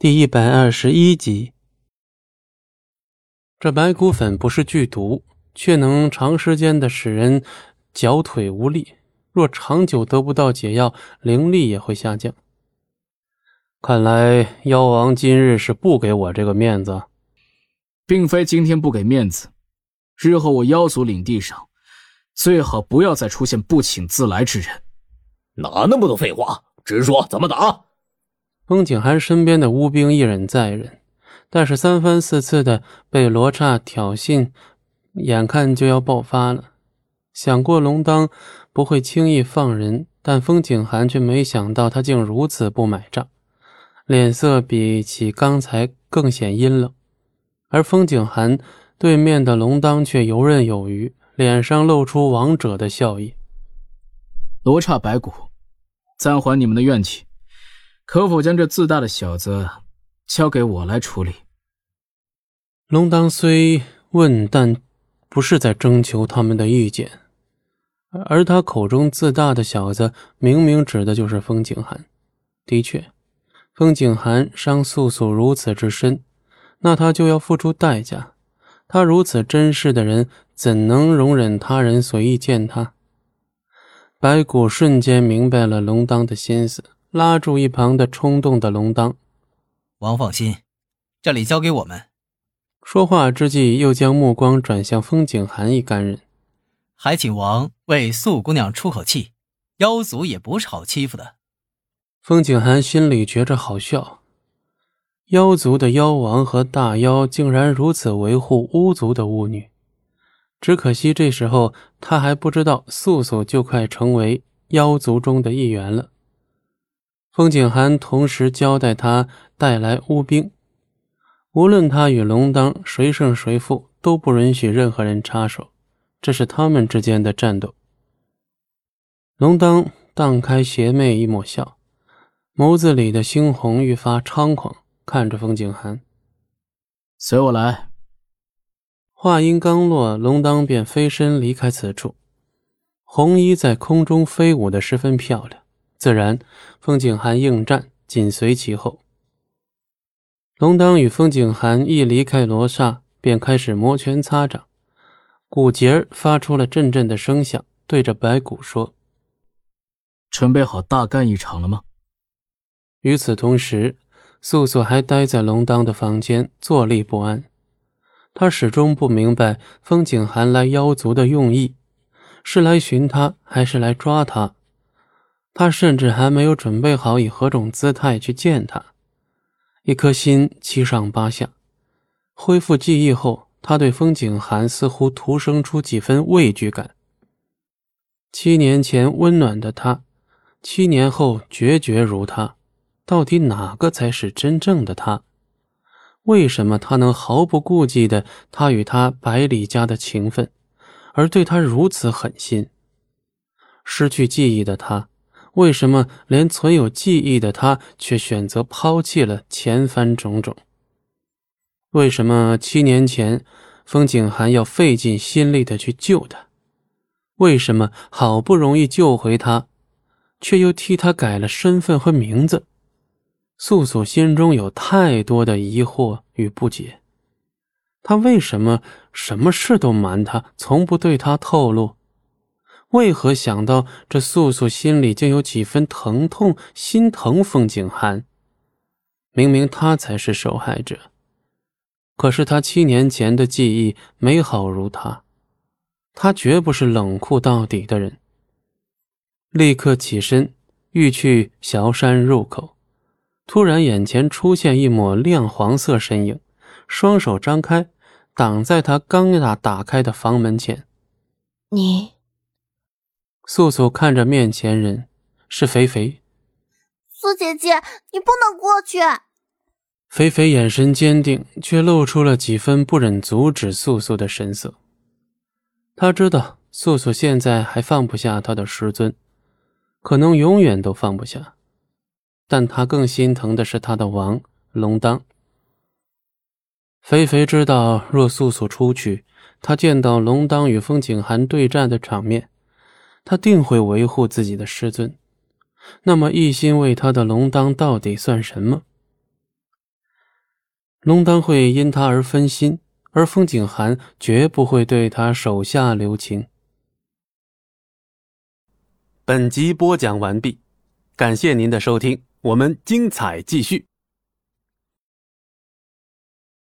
第一百二十一集，这白骨粉不是剧毒，却能长时间的使人脚腿无力。若长久得不到解药，灵力也会下降。看来妖王今日是不给我这个面子，并非今天不给面子，日后我妖族领地上最好不要再出现不请自来之人。哪那么多废话，直说怎么打。风景寒身边的巫兵一忍再忍，但是三番四次的被罗刹挑衅，眼看就要爆发了。想过龙当不会轻易放人，但风景寒却没想到他竟如此不买账，脸色比起刚才更显阴冷。而风景寒对面的龙当却游刃有余，脸上露出王者的笑意。罗刹白骨，暂缓你们的怨气。可否将这自大的小子交给我来处理？龙当虽问，但不是在征求他们的意见。而他口中自大的小子，明明指的就是风景寒。的确，风景寒伤素素如此之深，那他就要付出代价。他如此珍视的人，怎能容忍他人随意践踏？白骨瞬间明白了龙当的心思。拉住一旁的冲动的龙当，王放心，这里交给我们。说话之际，又将目光转向风景寒一干人，还请王为素姑娘出口气。妖族也不是好欺负的。风景寒心里觉着好笑，妖族的妖王和大妖竟然如此维护巫族的巫女，只可惜这时候他还不知道素素就快成为妖族中的一员了。风景寒同时交代他带来乌兵，无论他与龙当谁胜谁负，都不允许任何人插手，这是他们之间的战斗。龙当荡开邪魅一抹笑，眸子里的猩红愈发猖狂，看着风景寒：“随我来。”话音刚落，龙当便飞身离开此处，红衣在空中飞舞的十分漂亮。自然，风景寒应战，紧随其后。龙当与风景寒一离开罗刹，便开始摩拳擦掌，骨节儿发出了阵阵的声响，对着白骨说：“准备好大干一场了吗？”与此同时，素素还待在龙当的房间，坐立不安。他始终不明白风景寒来妖族的用意，是来寻他，还是来抓他？他甚至还没有准备好以何种姿态去见他，一颗心七上八下。恢复记忆后，他对风景寒似乎徒生出几分畏惧感。七年前温暖的他，七年后决绝如他，到底哪个才是真正的他？为什么他能毫不顾忌的他与他百里家的情分，而对他如此狠心？失去记忆的他。为什么连存有记忆的他却选择抛弃了前番种种？为什么七年前风景涵要费尽心力的去救他？为什么好不容易救回他，却又替他改了身份和名字？素素心中有太多的疑惑与不解。他为什么什么事都瞒他，从不对他透露？为何想到这素素心里竟有几分疼痛，心疼风景寒？明明他才是受害者，可是他七年前的记忆美好如他，他绝不是冷酷到底的人。立刻起身，欲去小山入口，突然眼前出现一抹亮黄色身影，双手张开，挡在他刚要打开的房门前。你。素素看着面前人，是肥肥。苏姐姐，你不能过去。肥肥眼神坚定，却露出了几分不忍阻止素素的神色。他知道素素现在还放不下他的师尊，可能永远都放不下。但他更心疼的是他的王龙当。肥肥知道，若素素出去，他见到龙当与风景寒对战的场面。他定会维护自己的师尊，那么一心为他的龙当到底算什么？龙当会因他而分心，而风景寒绝不会对他手下留情。本集播讲完毕，感谢您的收听，我们精彩继续。